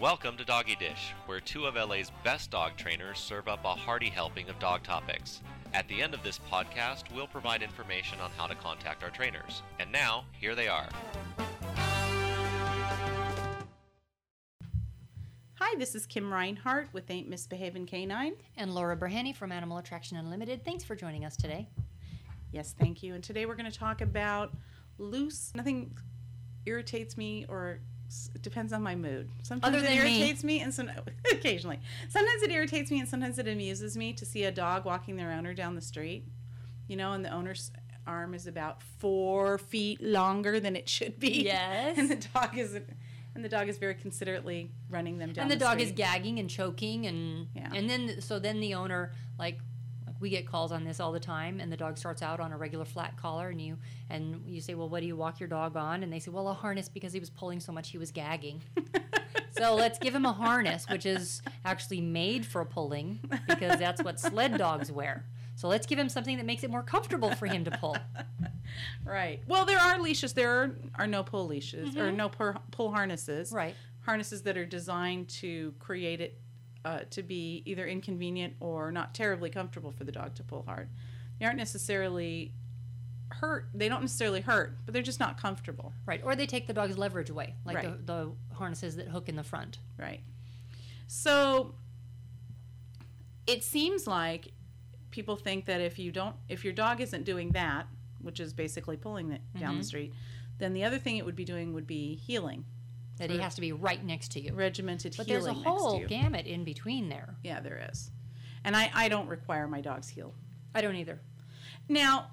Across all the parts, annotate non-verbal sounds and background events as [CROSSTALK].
Welcome to Doggy Dish, where two of LA's best dog trainers serve up a hearty helping of dog topics. At the end of this podcast, we'll provide information on how to contact our trainers. And now, here they are. Hi, this is Kim Reinhart with Ain't Misbehaving Canine. And Laura Berhany from Animal Attraction Unlimited. Thanks for joining us today. Yes, thank you. And today we're going to talk about loose. Nothing irritates me or s- it depends on my mood. Sometimes Other it than me. irritates me, and some [LAUGHS] occasionally. Sometimes it irritates me and sometimes it amuses me to see a dog walking their owner down the street. You know, and the owner's arm is about four feet longer than it should be. Yes. [LAUGHS] and the dog is and the dog is very considerately running them down. and the, dog is gagging and choking and Yeah. and then so then the owner like we get calls on this all the time and the dog starts out on a regular flat collar and you and you say well what do you walk your dog on and they say well a harness because he was pulling so much he was gagging [LAUGHS] so let's give him a harness which is actually made for pulling because that's what sled dogs wear so let's give him something that makes it more comfortable for him to pull [LAUGHS] Right. Well, there are leashes. There are, are no pull leashes or Mhm. no pull, pull harnesses. right Harnesses that are designed to create it uh, to be either inconvenient or not terribly comfortable for the dog to pull hard. They aren't necessarily hurt. They don't necessarily hurt, but they're just not comfortable. right or they take the dog's leverage away like Right. the, the harnesses that hook in the front Right. So it seems like people think that if you don't, if your dog isn't doing that, which is basically pulling it down the Mhm. street, then the other thing it would be doing would be heeling, that he has to be right next to you regimented But heeling there's a whole gamut in between there. Yeah, there is. And I, I don't require my dogs heel. I don't either. Now,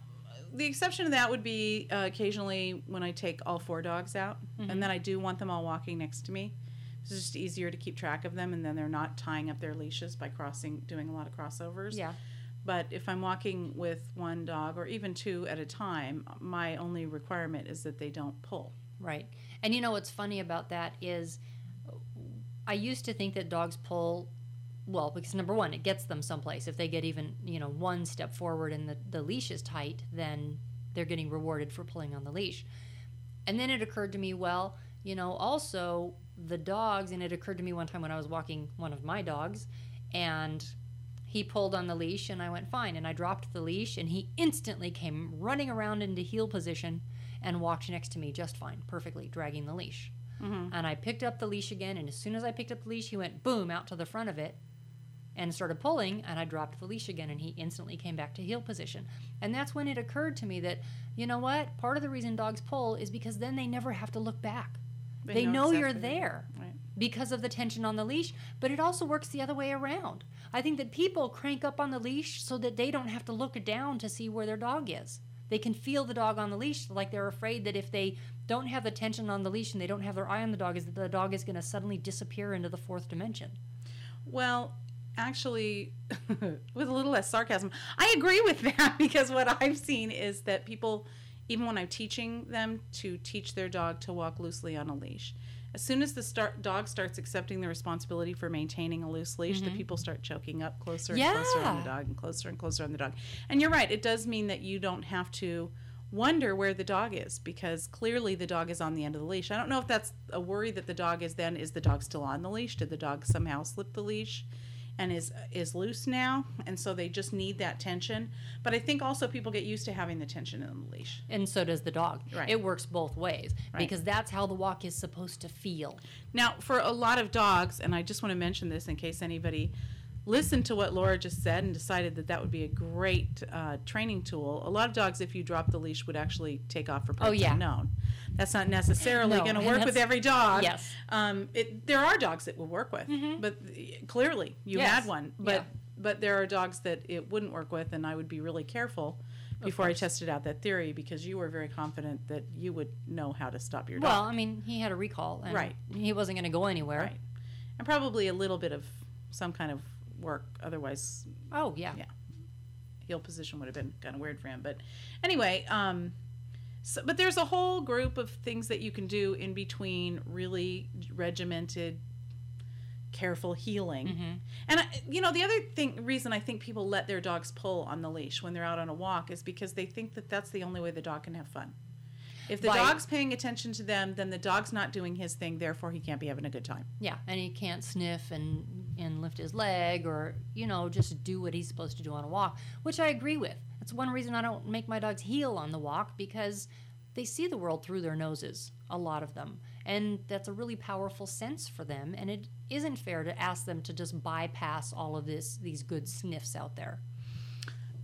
the exception to that would be uh, occasionally when I take all four dogs out, Mhm. and then I do want them all walking next to me. It's just easier to keep track of them, and then they're not tying up their leashes by crossing, doing a lot of crossovers. Yeah. But if I'm walking with one dog or even two at a time, my only requirement is that they don't pull. Right. And you know what's funny about that is I used to think that dogs pull well, because number one, it gets them someplace. If they get even, you know, one step forward and the, the leash is tight, then they're getting rewarded for pulling on the leash. And then it occurred to me, well, you know, also the dogs, and it occurred to me one time when I was walking one of my dogs, and he pulled on the leash, and I went, fine. And I dropped the leash, and he instantly came running around into heel position and walked next to me just fine, perfectly, dragging the leash. Mm-hmm. And I picked up the leash again, and as soon as I picked up the leash, he went boom out to the front of it and started pulling, and I dropped the leash again, and he instantly came back to heel position. And that's when it occurred to me that, you know what? Part of the reason dogs pull is because then they never have to look back. They, know, you're there Right. because of the tension on the leash, but it also works the other way around. I think that people crank up on the leash so that they don't have to look down to see where their dog is. They can feel the dog on the leash, like they're afraid that if they don't have the tension on the leash and they don't have their eye on the dog, is that the dog is going to suddenly disappear into the fourth dimension. Well, actually, [LAUGHS] with a little less sarcasm, I agree with [LAUGHS] that because what I've seen is that people, even when I'm teaching them to teach their dog to walk loosely on a leash, as soon as the start, dog starts accepting the responsibility for maintaining a loose leash, the Mhm. people start choking up closer and closer on the dog and closer and closer on the dog. And you're right, it does mean that you don't have to wonder where the dog is because clearly the dog is on the end of the leash. I don't know if that's a worry that the dog is then is the dog still on the leash? Did the dog somehow slip the leash and is is loose now? And so they just need that tension. But I think also people get used to having the tension in the leash. And so does the dog. Right. It works both ways Right. because that's how the walk is supposed to feel. Now, for a lot of dogs, and I just want to mention this in case anybody listened to what Laura just said and decided that that would be a great uh, training tool. A lot of dogs, if you drop the leash, would actually take off for Oh, yeah. known. That's not necessarily No, going to work with every dog. Yes. Um, it, there are dogs that will work with, Mhm. but clearly you Yes. had one. But Yeah. but there are dogs that it wouldn't work with, and I would be really careful before I tested out that theory because you were very confident that you would know how to stop your dog. Well. I mean, he had a recall. And Right. He wasn't going to go anywhere. Right. And probably a little bit of some kind of work. Otherwise, Oh, yeah. Yeah. heel position would have been kind of weird for him. But anyway, um, so, but there's a whole group of things that you can do in between really regimented, careful heeling. Mhm. And I, you know, the other thing, reason I think people let their dogs pull on the leash when they're out on a walk is because they think that that's the only way the dog can have fun. If the dog's paying attention to them, then the dog's not doing his thing, therefore he can't be having a good time. Yeah, and he can't sniff and and lift his leg or you know just do what he's supposed to do on a walk, which I agree with. That's one reason I don't make my dogs heel on the walk because they see the world through their noses, a lot of them, and that's a really powerful sense for them. And it isn't fair to ask them to just bypass all of this these good sniffs out there.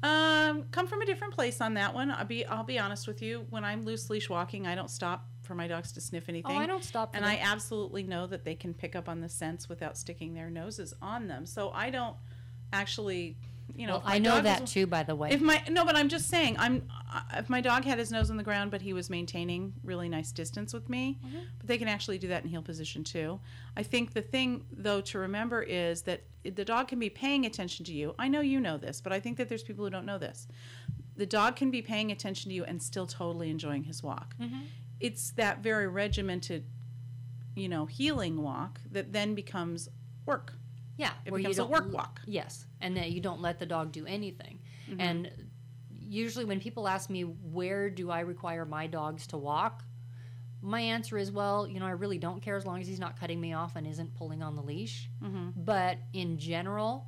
Um, come from a different place on that one. I'll be I'll be honest with you. When I'm loose leash walking, I don't stop for my dogs to sniff anything. Oh, I don't stop. For and them. I absolutely know that they can pick up on the scents without sticking their noses on them. So I don't actually, you know, well, I know that was- too, by the way. If my no, but I'm just saying, I'm uh, if my dog had his nose on the ground, but he was maintaining really nice distance with me, Mm-hmm. but they can actually do that in heel position too. I think the thing though to remember is that the dog can be paying attention to you. I know you know this, but I think that there's people who don't know this. The dog can be paying attention to you and still totally enjoying his walk. Mm-hmm. It's that very regimented, you know, heeling walk that then becomes work. Yeah, It where you becomes a work walk. Yes, and that you don't let the dog do anything. Mm-hmm. And usually, when people ask me where do I require my dogs to walk, my answer is, well, you know, I really don't care as long as he's not cutting me off and isn't pulling on the leash. Mm-hmm. But in general,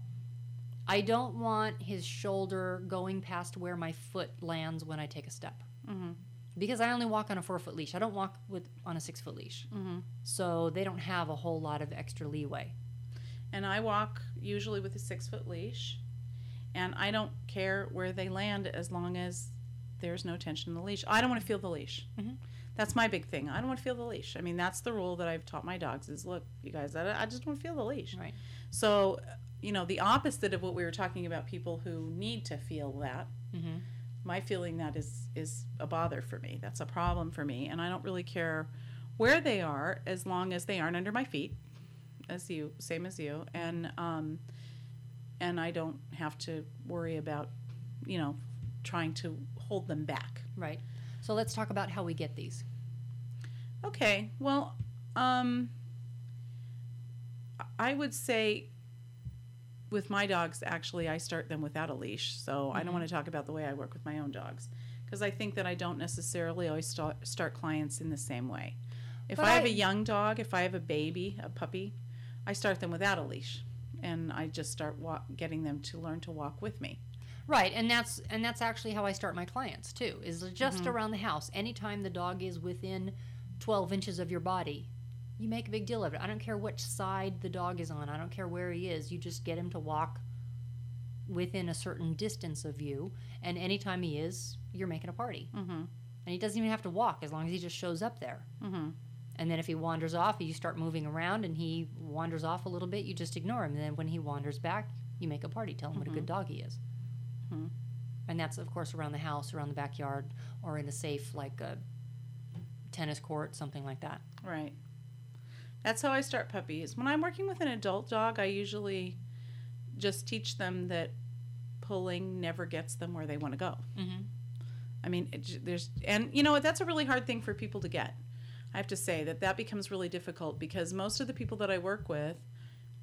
I don't want his shoulder going past where my foot lands when I take a step. Mm-hmm. Because I only walk on a four foot leash. I don't walk with on a six foot leash. Mm-hmm. So they don't have a whole lot of extra leeway. And I walk usually with a six foot leash, and I don't care where they land as long as there's no tension in the leash. I don't want to feel the leash. Mhm. That's my big thing. I don't want to feel the leash. I mean, that's the rule that I've taught my dogs: is look, you guys, I, I just don't feel the leash. Right. So, you know, the opposite of what we were talking about, people who need to feel that. Mm-hmm. My feeling that is is a bother for me. That's a problem for me, and I don't really care where they are as long as they aren't under my feet, as you, same as you, and um, and I don't have to worry about, you know, trying to hold them back. Right. So let's talk about how we get these. Okay, well, um, I would say with my dogs, actually, I start them without a leash. So I don't want to talk about the way I work with my own dogs because I think that I don't necessarily always start, start clients in the same way. If But I have a young dog, if I have a baby, a puppy, I start them without a leash. And I just start walk, getting them to learn to walk with me. Right, and that's and that's actually how I start my clients too. Is just around the house. Anytime the dog is within 12 inches of your body, you make a big deal of it. I don't care which side the dog is on. I don't care where he is. You just get him to walk within a certain distance of you, and anytime he is, you're making a party. Mm-hmm. And he doesn't even have to walk as long as he just shows up there. Mm-hmm. And then if he wanders off, you start moving around and he wanders off a little bit, you just ignore him. And then when he wanders back, you make a party, tell him what a good dog he is. Mhm. And that's, of course, around the house, around the backyard, or in a safe, like a tennis court, something like that. Right. That's how I start puppies. When I'm working with an adult dog, I usually just teach them that pulling never gets them where they want to go. Mm-hmm. I mean, it, there's, and you know what? That's a really hard thing for people to get. I have to say that that becomes really difficult because most of the people that I work with,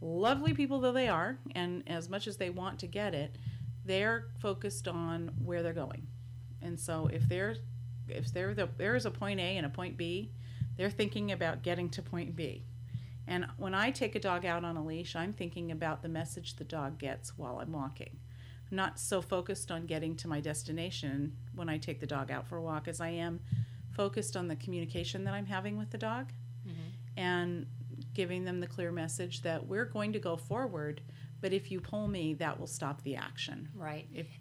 lovely people though they are, and as much as they want to get it, they're focused on where they're going. And so if they're, if the, there is a point A and a point B, they're thinking about getting to point B. And when I take a dog out on a leash, I'm thinking about the message the dog gets while I'm walking. I'm not so focused on getting to my destination when I take the dog out for a walk as I am focused on the communication that I'm having with the dog Mhm. and giving them the clear message that we're going to go forward, but if you pull me, that will stop the action. Right. If-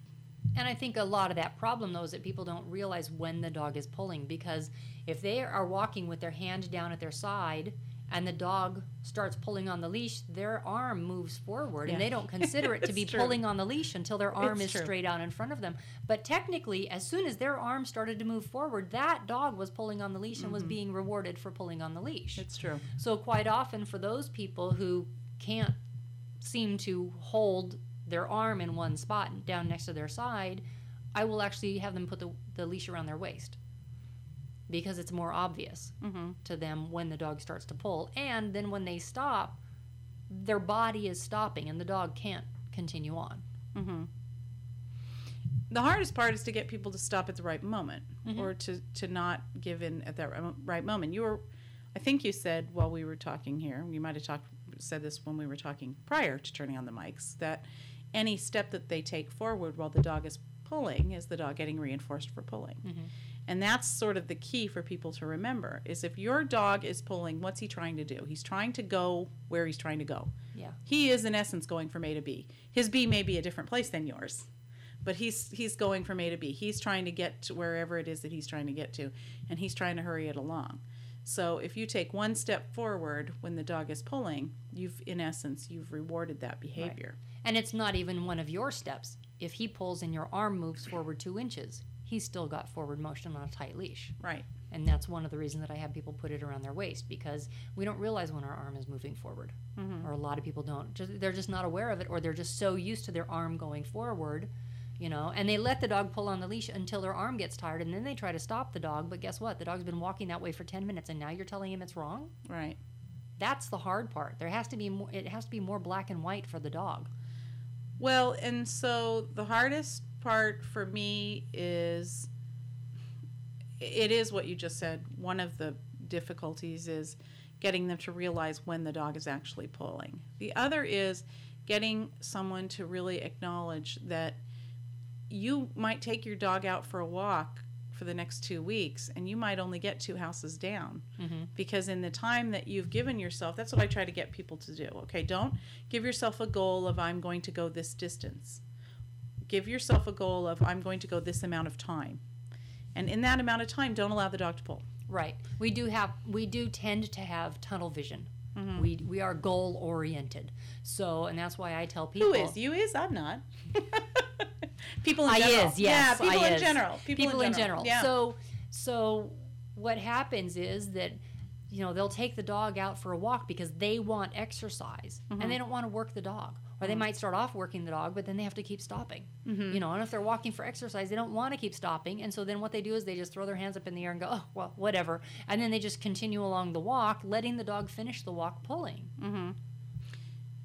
and I think a lot of that problem, though, is that people don't realize when the dog is pulling because if they are walking with their hand down at their side and the dog starts pulling on the leash, their arm moves forward and they don't consider it to [LAUGHS] be true. pulling on the leash until their arm It's is true. straight out in front of them. But technically, as soon as their arm started to move forward, that dog was pulling on the leash and was mm-hmm. being rewarded for pulling on the leash. It's true. So quite often for those people who can't seem to hold their arm in one spot down next to their side, I will actually have them put the, the leash around their waist because it's more obvious Mm-hmm. to them when the dog starts to pull. And then when they stop, their body is stopping and the dog can't continue on. Mm-hmm. the hardest part is to get people to stop at the right moment Mm-hmm. or to to not give in at that right moment you were i think you said while we were talking here you might have talked said this when we were talking prior to turning on the mics that any step that they take forward while the dog is pulling is the dog getting reinforced for pulling Mm-hmm. And that's sort of the key for people to remember is if your dog is pulling what's he trying to do he's trying to go where he's trying to go Yeah. he is in essence going from A to B. His B may be a different place than yours, but he's he's going from A to B. He's trying to get to wherever it is that he's trying to get to, and he's trying to hurry it along. So if you take one step forward when the dog is pulling, you've in essence you've rewarded that behavior. And it's not even one of your steps. If he pulls and your arm moves forward two inches, he's still got forward motion on a tight leash. Right. And that's one of the reasons that I have people put it around their waist because we don't realize when our arm is moving forward. Mm-hmm. Or a lot of people don't. Just, they're just not aware of it, or they're just so used to their arm going forward, you know, and they let the dog pull on the leash until their arm gets tired, and then they try to stop the dog. But guess what? The dog's been walking that way for 10 minutes, and now you're telling him it's wrong? Right. That's the hard part. There has to be more, it has to be more black and white for the dog. Well, and so the hardest part for me is it is what you just said. One of the difficulties is getting them to realize when the dog is actually pulling. The other is getting someone to really acknowledge that you might take your dog out for a walk for the next two weeks and you might only get two houses down Mm-hmm. because in the time that you've given yourself that's what i try to get people to do okay don't give yourself a goal of i'm going to go this distance give yourself a goal of i'm going to go this amount of time and in that amount of time don't allow the dog to pull Right. We do have we do tend to have tunnel vision. Mm-hmm. We we are goal oriented. So and that's why I tell people who is you is i'm not [LAUGHS] people in I general is, yes. yeah people in is. general people, in general. yeah So so what happens is that you know they'll take the dog out for a walk because they want exercise Mm-hmm. and they don't want to work the dog or they mm. might start off working the dog but then they have to keep stopping. Mm-hmm. you know and if they're walking for exercise they don't want to keep stopping and so then what they do is they just throw their hands up in the air and go oh well whatever and then they just continue along the walk letting the dog finish the walk pulling. Mm-hmm.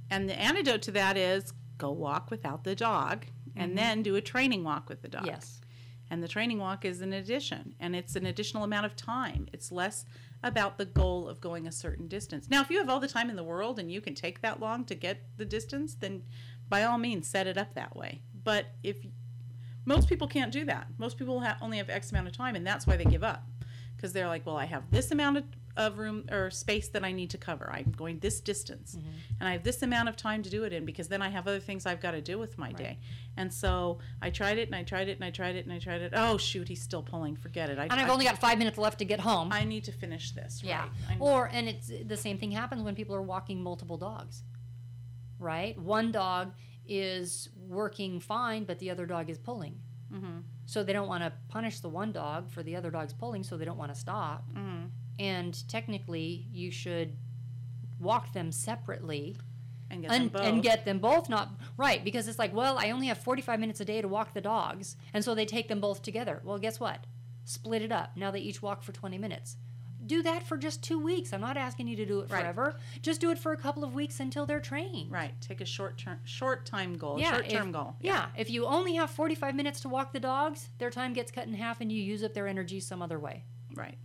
And the antidote to that is go walk without the dog and mm-hmm. then do a training walk with the dog. Yes. And the training walk is an addition, and it's an additional amount of time. It's less about the goal of going a certain distance. Now, if you have all the time in the world and you can take that long to get the distance, then by all means set it up that way. But if most people can't do that, most people only have X amount of time, and that's why they give up because they're like, well, I have this amount of, of room or space that I need to cover. I'm going this distance, and I have this amount of time to do it in because then I have other things I've got to do with my day. And so I tried it and I tried it and I tried it and I tried it. Oh shoot, he's still pulling. Forget it. I, and i've I, only got five minutes left to get home I need to finish this. Yeah. Right. Or and it's the same thing happens when people are walking multiple dogs. Right? One dog is working fine, but the other dog is pulling. Mhm. So they don't want to punish the one dog for the other dog's pulling, so they don't want to stop. Mhm. And technically, you should walk them separately and get them and, both. and get them both not right because it's like, well, I only have 45 minutes a day to walk the dogs, and so they take them both together. Well, guess what? Split it up. Now they each walk for 20 minutes. Do that for just two weeks. I'm not asking you to do it Right. forever. Just do it for a couple of weeks until they're trained. right. Take a short term, short time goal, Yeah, short term goal. Yeah. If you only have 45 minutes to walk the dogs, their time gets cut in half and you use up their energy some other way. Right.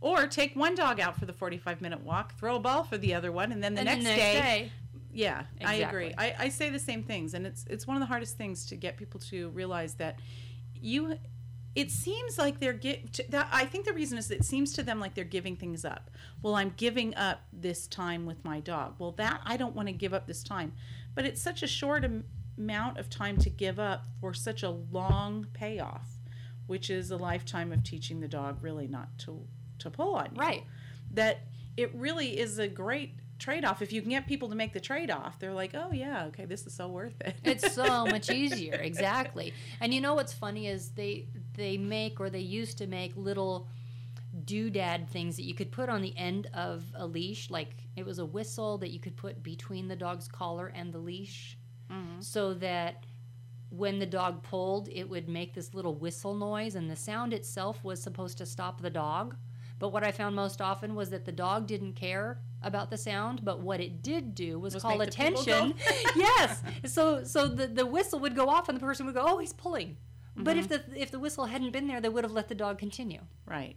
Or take one dog out for the 45 minute walk, throw a ball for the other one, and then the, and next, the next day, day, yeah, I agree. I, I say the same things, and it's it's one of the hardest things to get people to realize that you. It seems like they're get to, that. I think the reason is it seems to them like they're giving things up. Well, I'm giving up this time with my dog. Well, that I don't want to give up this time, but it's such a short am- amount of time to give up for such a long payoff, which is a lifetime of teaching the dog really not to to pull on you. Right. that it really is a great trade-off. If you can get people to make the trade-off they're like oh yeah okay this is so worth it. It's so [LAUGHS] much easier exactly. And you know what's funny is they they make or they used to make little doodad things that you could put on the end of a leash like it was a whistle that you could put between the dog's collar and the leash mm-hmm. so that when the dog pulled it would make this little whistle noise and the sound itself was supposed to stop the dog but what i found most often was that the dog didn't care about the sound but what it did do was, Was call make the people attention [LAUGHS] yes. So so the, the whistle would go off and the person would go, oh, he's pulling. But if mm-hmm. the if the whistle hadn't been there, they would have let the dog continue. Right.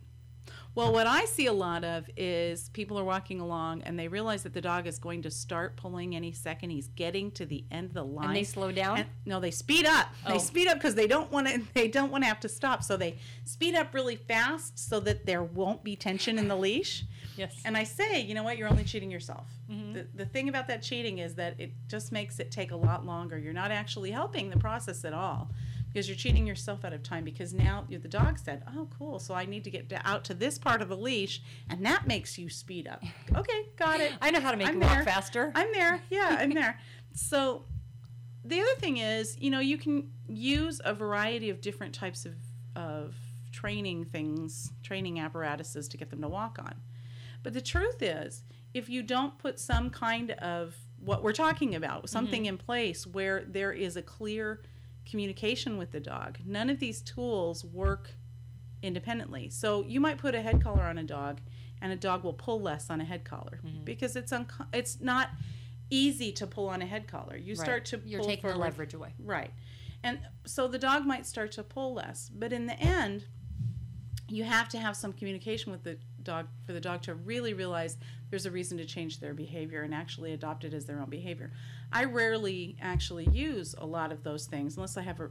Well, what I see a lot of is people are walking along and they realize that the dog is going to start pulling any second. He's getting to the end of the line. And they slow down. And- no, they speed up. Oh. They speed up because they don't want to. They don't want to have to stop. So they speed up really fast so that there won't be tension in the leash. Yes. And I say, you know what? You're only cheating yourself. Mm-hmm. The, the thing about that cheating is that it just makes it take a lot longer. You're not actually helping the process at all because you're cheating yourself out of time because now the dog said, oh, cool. So I need to get out to this part of the leash and that makes you speed up. [LAUGHS] Okay, got it. I know how to make I'm you walk faster. I'm there. Yeah, I'm there. [LAUGHS] So the other thing is, you know, you can use a variety of different types of, of training things, training apparatuses to get them to walk on. But the truth is, if you don't put some kind of what we're talking about, something mm-hmm. in place where there is a clear communication with the dog, none of these tools work independently. So you might put a head collar on a dog, and a dog will pull less on a head collar mm-hmm. because it's unco- it's not easy to pull on a head collar. You Right. start to You're pull taking the leverage away. Right. And so the dog might start to pull less, but in the end, you have to have some communication with the dog for the dog to really realize there's a reason to change their behavior and actually adopt it as their own behavior. I rarely actually use a lot of those things unless I have a,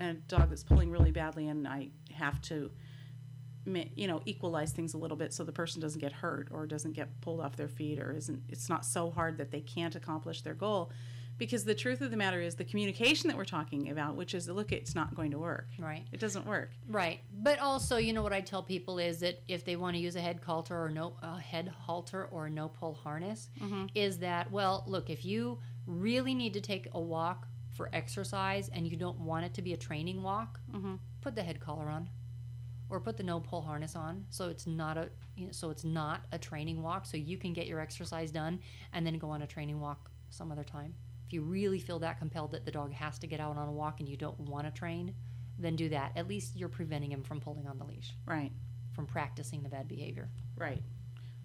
a dog that's pulling really badly and I have to you know equalize things a little bit so the person doesn't get hurt or doesn't get pulled off their feet or isn't it's not so hard that they can't accomplish their goal because the truth of the matter is the communication that we're talking about which is look it's not going to work Right. it doesn't work Right. But also, you know what I tell people is that if they want to use a head halter or no a head halter or a no pull harness, mm-hmm. is that well, look, if you really need to take a walk for exercise and you don't want it to be a training walk, mm-hmm. put the head collar on, or put the no pull harness on, so it's not a you know, so it's not a training walk, so you can get your exercise done and then go on a training walk some other time. You really feel that compelled that the dog has to get out on a walk and you don't want to train, then do that. At least you're preventing him from pulling on the leash, right from practicing the bad behavior. right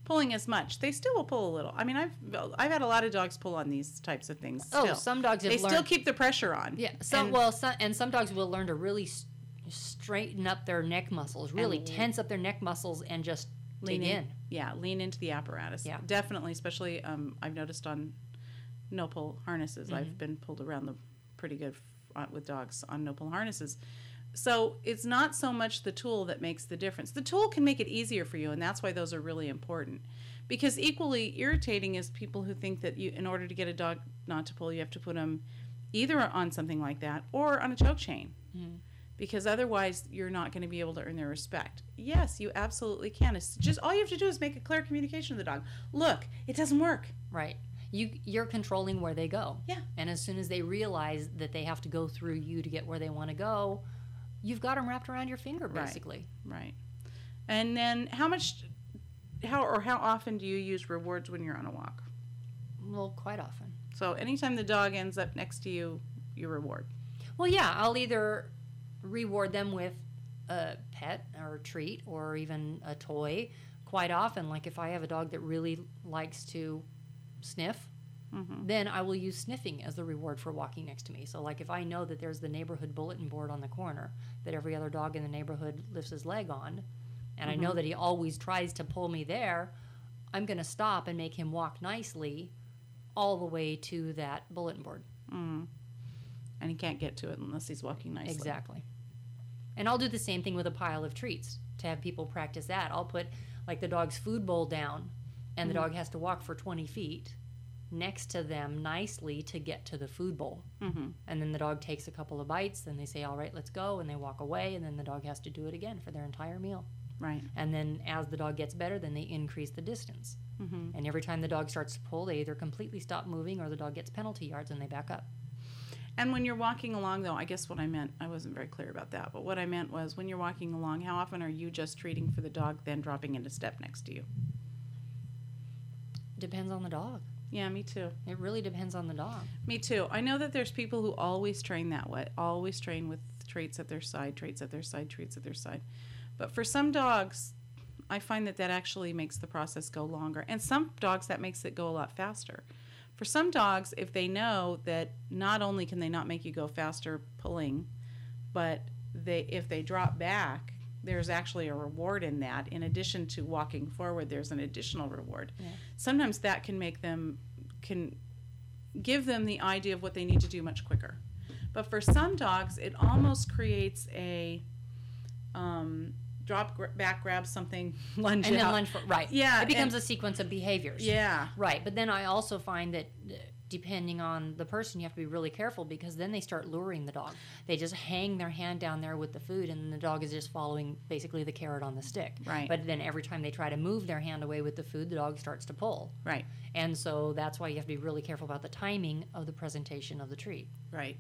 pulling as much they still will pull a little i mean i've i've had a lot of dogs pull on these types of things Oh, still. some dogs have they learned. still keep the pressure on yeah, some And- well, some, and some dogs will learn to really s- straighten up their neck muscles, really tense up their neck muscles, and just lean in. in. Yeah, lean into the apparatus. Yeah. definitely. Especially, um, I've noticed on no pull harnesses. Mm-hmm. I've been pulled around them pretty good f- uh, with dogs on no pull harnesses. So it's not so much the tool that makes the difference. The tool can make it easier for you, and that's why those are really important. Because equally irritating is people who think that you, in order to get a dog not to pull, you have to put them either on something like that or on a choke chain because otherwise you're not going to be able to earn their respect. Yes, you absolutely can. It's just all you have to do is make a clear communication with the dog. Look, it doesn't work. Right. You you're controlling where they go. Yeah. And as soon as they realize that they have to go through you to get where they want to go, you've got them wrapped around your finger, Right. basically. Right. And then how much how or how often do you use rewards when you're on a walk? Well, quite often. So anytime the dog ends up next to you, you reward. Well, yeah, I'll either reward them with a pet or a treat or even a toy. Quite often, like if I have a dog that really likes to sniff, mm-hmm. then I will use sniffing as the reward for walking next to me. So, like if I know that there's the neighborhood bulletin board on the corner that every other dog in the neighborhood lifts his leg on, and I know mm-hmm. that he always tries to pull me there, I'm going to stop and make him walk nicely all the way to that bulletin board. Mm. And he can't get to it unless he's walking nicely. Exactly. And I'll do the same thing with a pile of treats to have people practice that. I'll put like the dog's food bowl down, and the dog has to walk for 20 feet next to them nicely to get to the food bowl. Mm-hmm. And then the dog takes a couple of bites, then they say, All right, let's go. And they walk away, and then the dog has to do it again for their entire meal. Right. And then as the dog gets better, then they increase the distance. Mm-hmm. And every time the dog starts to pull, they either completely stop moving or the dog gets penalty yards and they back up. And when you're walking along, though, I guess what I meant, I wasn't very clear about that, but what I meant was when you're walking along, how often are you just treating for the dog, then dropping into step next to you? Depends on the dog. Yeah, me too. It really depends on the dog. Me too. I know that there's people who always train that way, always train with traits at their side, traits at their side, traits at their side. But for some dogs, I find that that actually makes the process go longer. And some dogs, that makes it go a lot faster. For some dogs, if they know that not only can they not make you go faster pulling, but they if they drop back, there's actually a reward in that. In addition to walking forward, there's an additional reward. Yeah. Sometimes that can make them can give them the idea of what they need to do much quicker. But for some dogs, it almost creates a um, drop gr- back, grab something, [LAUGHS] lunge and then out. lunge for right. Yeah, it becomes and- a sequence of behaviors. Yeah, Right, but then I also find that uh, depending on the person, you have to be really careful because then they start luring the dog. They just hang their hand down there with the food, and the dog is just following basically the carrot on the stick. Right. But then every time they try to move their hand away with the food, the dog starts to pull. right, And so that's why you have to be really careful about the timing of the presentation of the treat. right.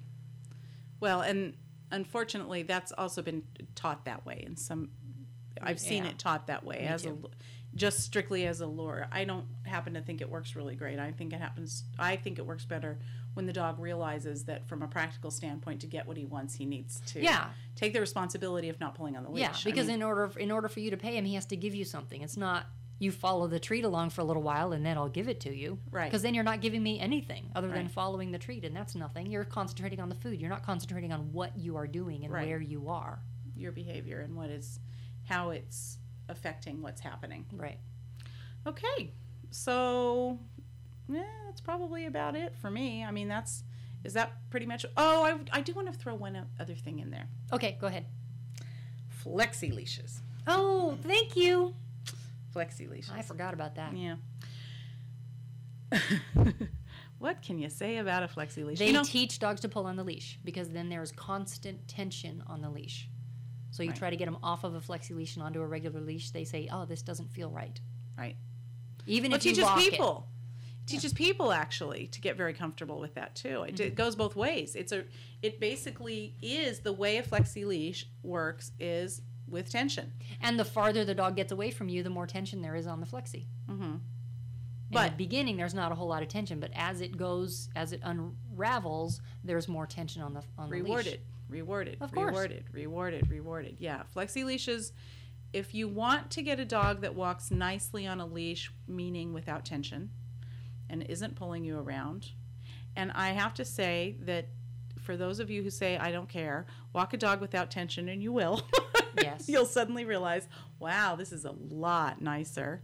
Well, and unfortunately, that's also been taught that way in some. I've seen Yeah. it taught that way Me as a, too. just strictly as a lure. I don't happen to think it works really great. I think it happens. I think it works better when the dog realizes that, from a practical standpoint, to get what he wants, he needs to Yeah. take the responsibility of not pulling on the leash. Yeah, I because mean, in order in order for you to pay him, he has to give you something. It's not you follow the treat along for a little while and then I'll give it to you. Right. Because then you're not giving me anything other than following the treat, and that's nothing. You're concentrating on the food. You're not concentrating on what you are doing and Right. where you are. your behavior and what is, how it's affecting what's happening. Right. Okay, so yeah, that's probably about it for me. I mean, that's is that pretty much? Oh, I, I do want to throw one other thing in there. Okay, go ahead. Flexi leashes. Oh, thank you. Flexi leashes. I forgot about that. Yeah. [LAUGHS] what can you say about a flexi leash? They you know, teach dogs to pull on the leash because then there's constant tension on the leash. So you Right. try to get them off of a flexi leash and onto a regular leash. They say, "Oh, this doesn't feel right." Right. Even well, if it you teaches it. people. It teaches people actually to get very comfortable with that too. It, Mm-hmm. it goes both ways. It's a. It basically is the way a flexi leash works is with tension. And the farther the dog gets away from you, the more tension there is on the flexi. Mm-hmm. But- beginning, there's not a whole lot of tension, but as it goes, as it unravels, there's more tension on the on the leash. rewarded, rewarded, Of course. rewarded, rewarded, rewarded. Yeah, flexi leashes. If you want to get a dog that walks nicely on a leash, meaning without tension, and isn't pulling you around, and I have to say that for those of you who say I don't care, walk a dog without tension, and you will. Yes. [LAUGHS] You'll suddenly realize, wow, this is a lot nicer.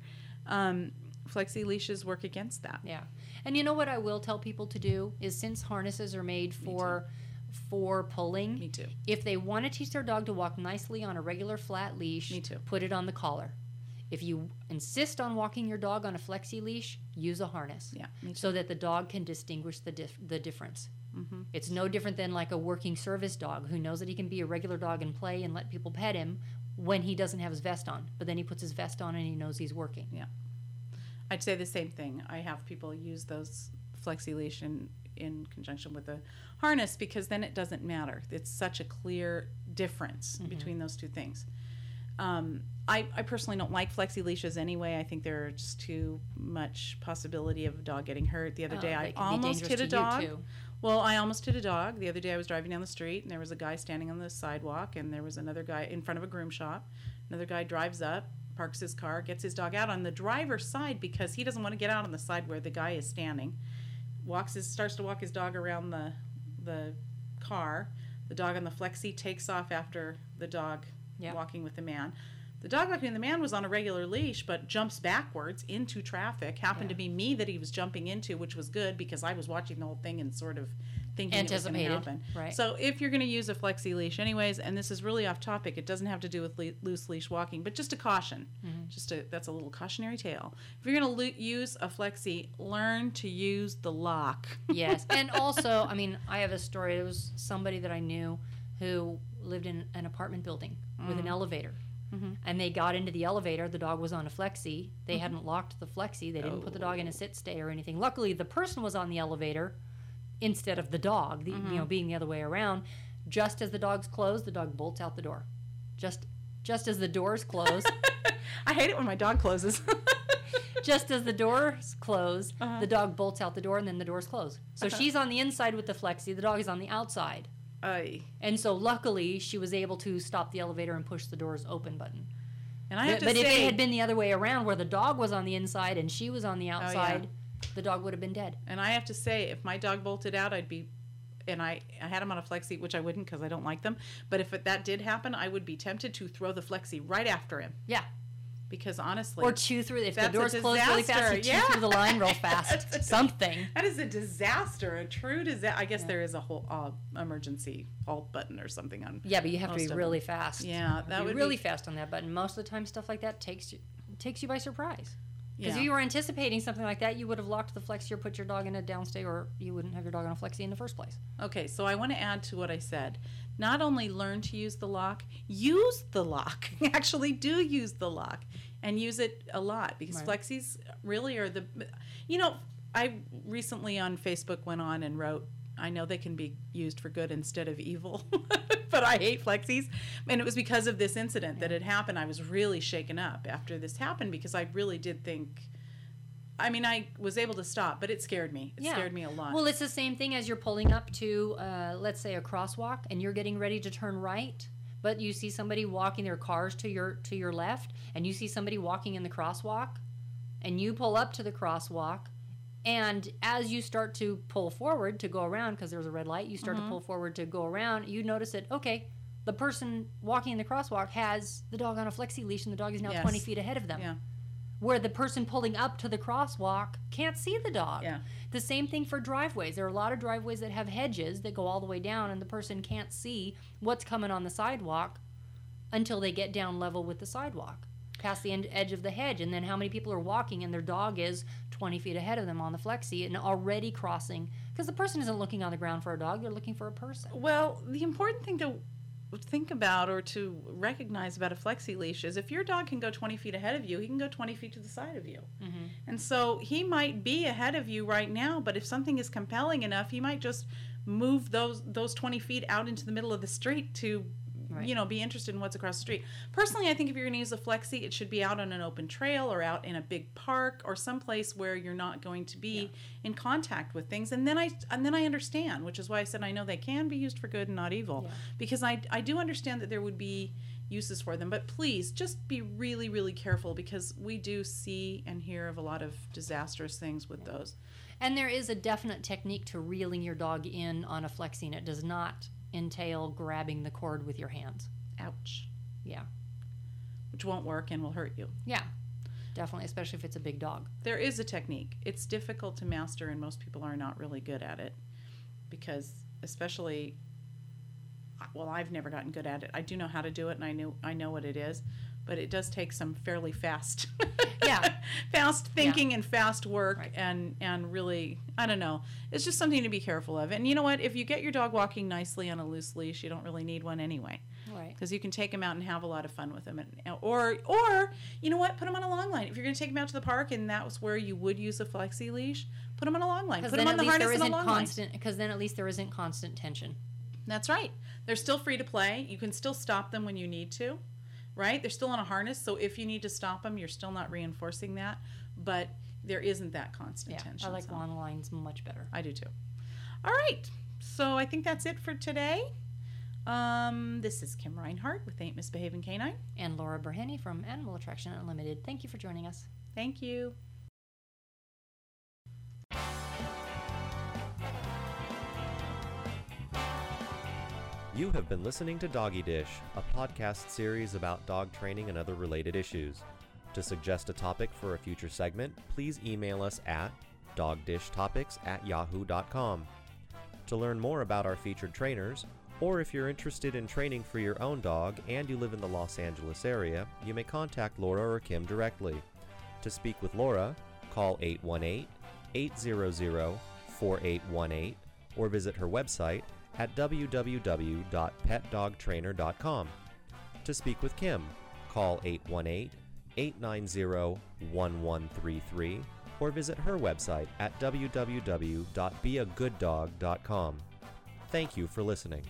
Um, flexi leashes work against that. Yeah. And you know what I will tell people to do is since harnesses are made for for pulling, Me too. if they want to teach their dog to walk nicely on a regular flat leash, Me too. put it on the collar. If you insist on walking your dog on a flexi leash, use a harness. Yeah. So that the dog can distinguish the dif- the difference. Mm-hmm. It's no different than like a working service dog who knows that he can be a regular dog and play and let people pet him when he doesn't have his vest on. But then he puts his vest on and he knows he's working. I'd say the same thing. I have people use those flexi leash in, conjunction with the harness because then it doesn't matter. It's such a clear difference between those two things. Um, I, I personally don't like flexi leashes anyway. I think there's just too much possibility of a dog getting hurt. The other Oh, day, I almost hit a dog. too. Well, I almost hit a dog. The other day I was driving down the street and there was a guy standing on the sidewalk and there was another guy in front of a groom shop. Another guy drives up, parks his car, gets his dog out on the driver's side because he doesn't want to get out on the side where the guy is standing. Walks his starts to walk his dog around the the car. The dog on the flexi takes off after the dog Yeah. walking with the man. The dog walking with the man was on a regular leash, but jumps backwards into traffic. Happened to be me that he was jumping into, which was good because I was watching the whole thing and sort of thinking it was Anticipated, happen. right. So if you're going to use a flexi leash, anyways, and this is really off topic, it doesn't have to do with le- loose leash walking, but just a caution. Mm-hmm. Just a that's a little cautionary tale. If you're going to lo- use a flexi, learn to use the lock. yes. [LAUGHS] And also, I mean, I have a story. It was somebody that I knew who lived in an apartment building with an mm. elevator. Mm-hmm. And they got into the elevator. The dog was on a flexi. They mm-hmm. hadn't locked the flexi. They didn't put the dog in a oh. sit stay or anything. Luckily, the person was on the elevator instead of the dog. The, You know, being the other way around. Just as the dogs close, the dog bolts out the door. Just just as the doors close, [LAUGHS] I hate it when my dog closes. [LAUGHS] just as the doors close, Uh-huh. the dog bolts out the door, and then the doors close. So she's on the inside with the flexi. The dog is on the outside. Ay. And so luckily she was able to stop the elevator and push the doors open button. And I have But, to but say, if it had been the other way around where the dog was on the inside and she was on the Oh, yeah. The dog would have been dead. and I have to say, if my dog bolted out, I'd be and I, I had him on a flexi, which I wouldn't because I don't like them. But if it, that did happen, I would be tempted to throw the flexi right after him Yeah. because honestly, Or chew through if the door's closed really fast, you chew Yeah. through the line real [LAUGHS] fast. [LAUGHS] A- Something. that is a disaster, a true disaster. I guess Yeah. there is a whole uh, emergency halt button or something on. Yeah, but you have to be them. really fast. Yeah, You have to that be would really be- fast on that button. Most of the time, stuff like that takes you takes you by surprise. Because Yeah. if you were anticipating something like that, you would have locked the flexi or put your dog in a downstay, or you wouldn't have your dog on a flexi in the first place. Okay, so I want to add to what I said. Not only learn to use the lock, use the lock. [LAUGHS] Actually, do use the lock and use it a lot because Right. flexis really are the. You know, I recently on Facebook went on and wrote. I know they can be used for good instead of evil, [LAUGHS] but I hate flexis. And it was because of this incident that had happened. I was really shaken up after this happened because I really did think. I mean, I was able to stop, but it scared me. It Yeah. scared me a lot. Well, it's the same thing as you're pulling up to, uh, let's say, a crosswalk, and you're getting ready to turn right, but you see somebody walking their cars to your to your left, and you see somebody walking in the crosswalk, and you pull up to the crosswalk, and as you start to pull forward to go around because there's a red light, you start to mm-hmm. pull forward to go around. You notice that okay, the person walking in the crosswalk has the dog on a flexi leash, and the dog is now Yes. 20 feet ahead of them yeah. where the person pulling up to the crosswalk can't see the dog. Yeah. The same thing for driveways. There are a lot of driveways that have hedges that go all the way down, and the person can't see what's coming on the sidewalk until they get down level with the sidewalk, past the end, edge of the hedge. And then how many people are walking and their dog is 20 feet ahead of them on the flexi and already crossing? Because the person isn't looking on the ground for a dog, they're looking for a person. Well, the important thing to think about or to recognize about a flexi leash is if your dog can go 20 feet ahead of you, he can go 20 feet to the side of you. Mm-hmm. And so he might be ahead of you right now, but if something is compelling enough, he might just move those those 20 feet out into the middle of the street to Right. you know be interested in what's across the street. Personally i think if you're going to use a flexi it should be out on an open trail or out in a big park or someplace where you're not going to be in contact with things. And then i and then i understand which is why i said i know they can be used for good and not evil. Yeah. because i i do understand that there would be uses for them. But please just be really really careful because we do see and hear of a lot of disastrous things with those. And there is a definite technique to reeling your dog in on a flexi, and it does not entail grabbing the cord with your hands. ouch Yeah. which won't work and will hurt you Yeah, definitely, especially if it's a big dog. there is a technique. It's difficult to master, and most people are not really good at it because, especially, well, I've never gotten good at it. I do know how to do it, and I know I know what it is, but it does take some fairly fast, [LAUGHS] Yeah. [LAUGHS] fast thinking and fast work, Right. and and really, I don't know. It's just something to be careful of. And you know what? If you get your dog walking nicely on a loose leash, you don't really need one anyway Right. because you can take them out and have a lot of fun with them and or or you know what put them on a long line if you're going to take them out to the park and that was where you would use a flexi leash put them on a long line put them on the harness and a long line constant. Because then at least there isn't constant tension. that's right they're still free to play you can still stop them when you need to right they're still on a harness so if you need to stop them you're still not reinforcing that but there isn't that constant Yeah, tension I like so long lines much better. i do too all right so i think that's it for today um, this is Kim Reinhardt with Ain't Misbehaving Canine. And Laura Berhenny from Animal Attraction Unlimited. Thank you for joining us. Thank you. You have been listening to Doggy Dish, a podcast series about dog training and other related issues. To suggest a topic for a future segment, please email us at dogdishtopics at yahoo.com. To learn more about our featured trainers, or if you're interested in training for your own dog and you live in the Los Angeles area, you may contact Laura or Kim directly. To speak with Laura, call 818 800 4818 or visit her website at www.petdogtrainer.com. To speak with Kim, call 818 890 1133 or visit her website at www.beagooddog.com. Thank you for listening.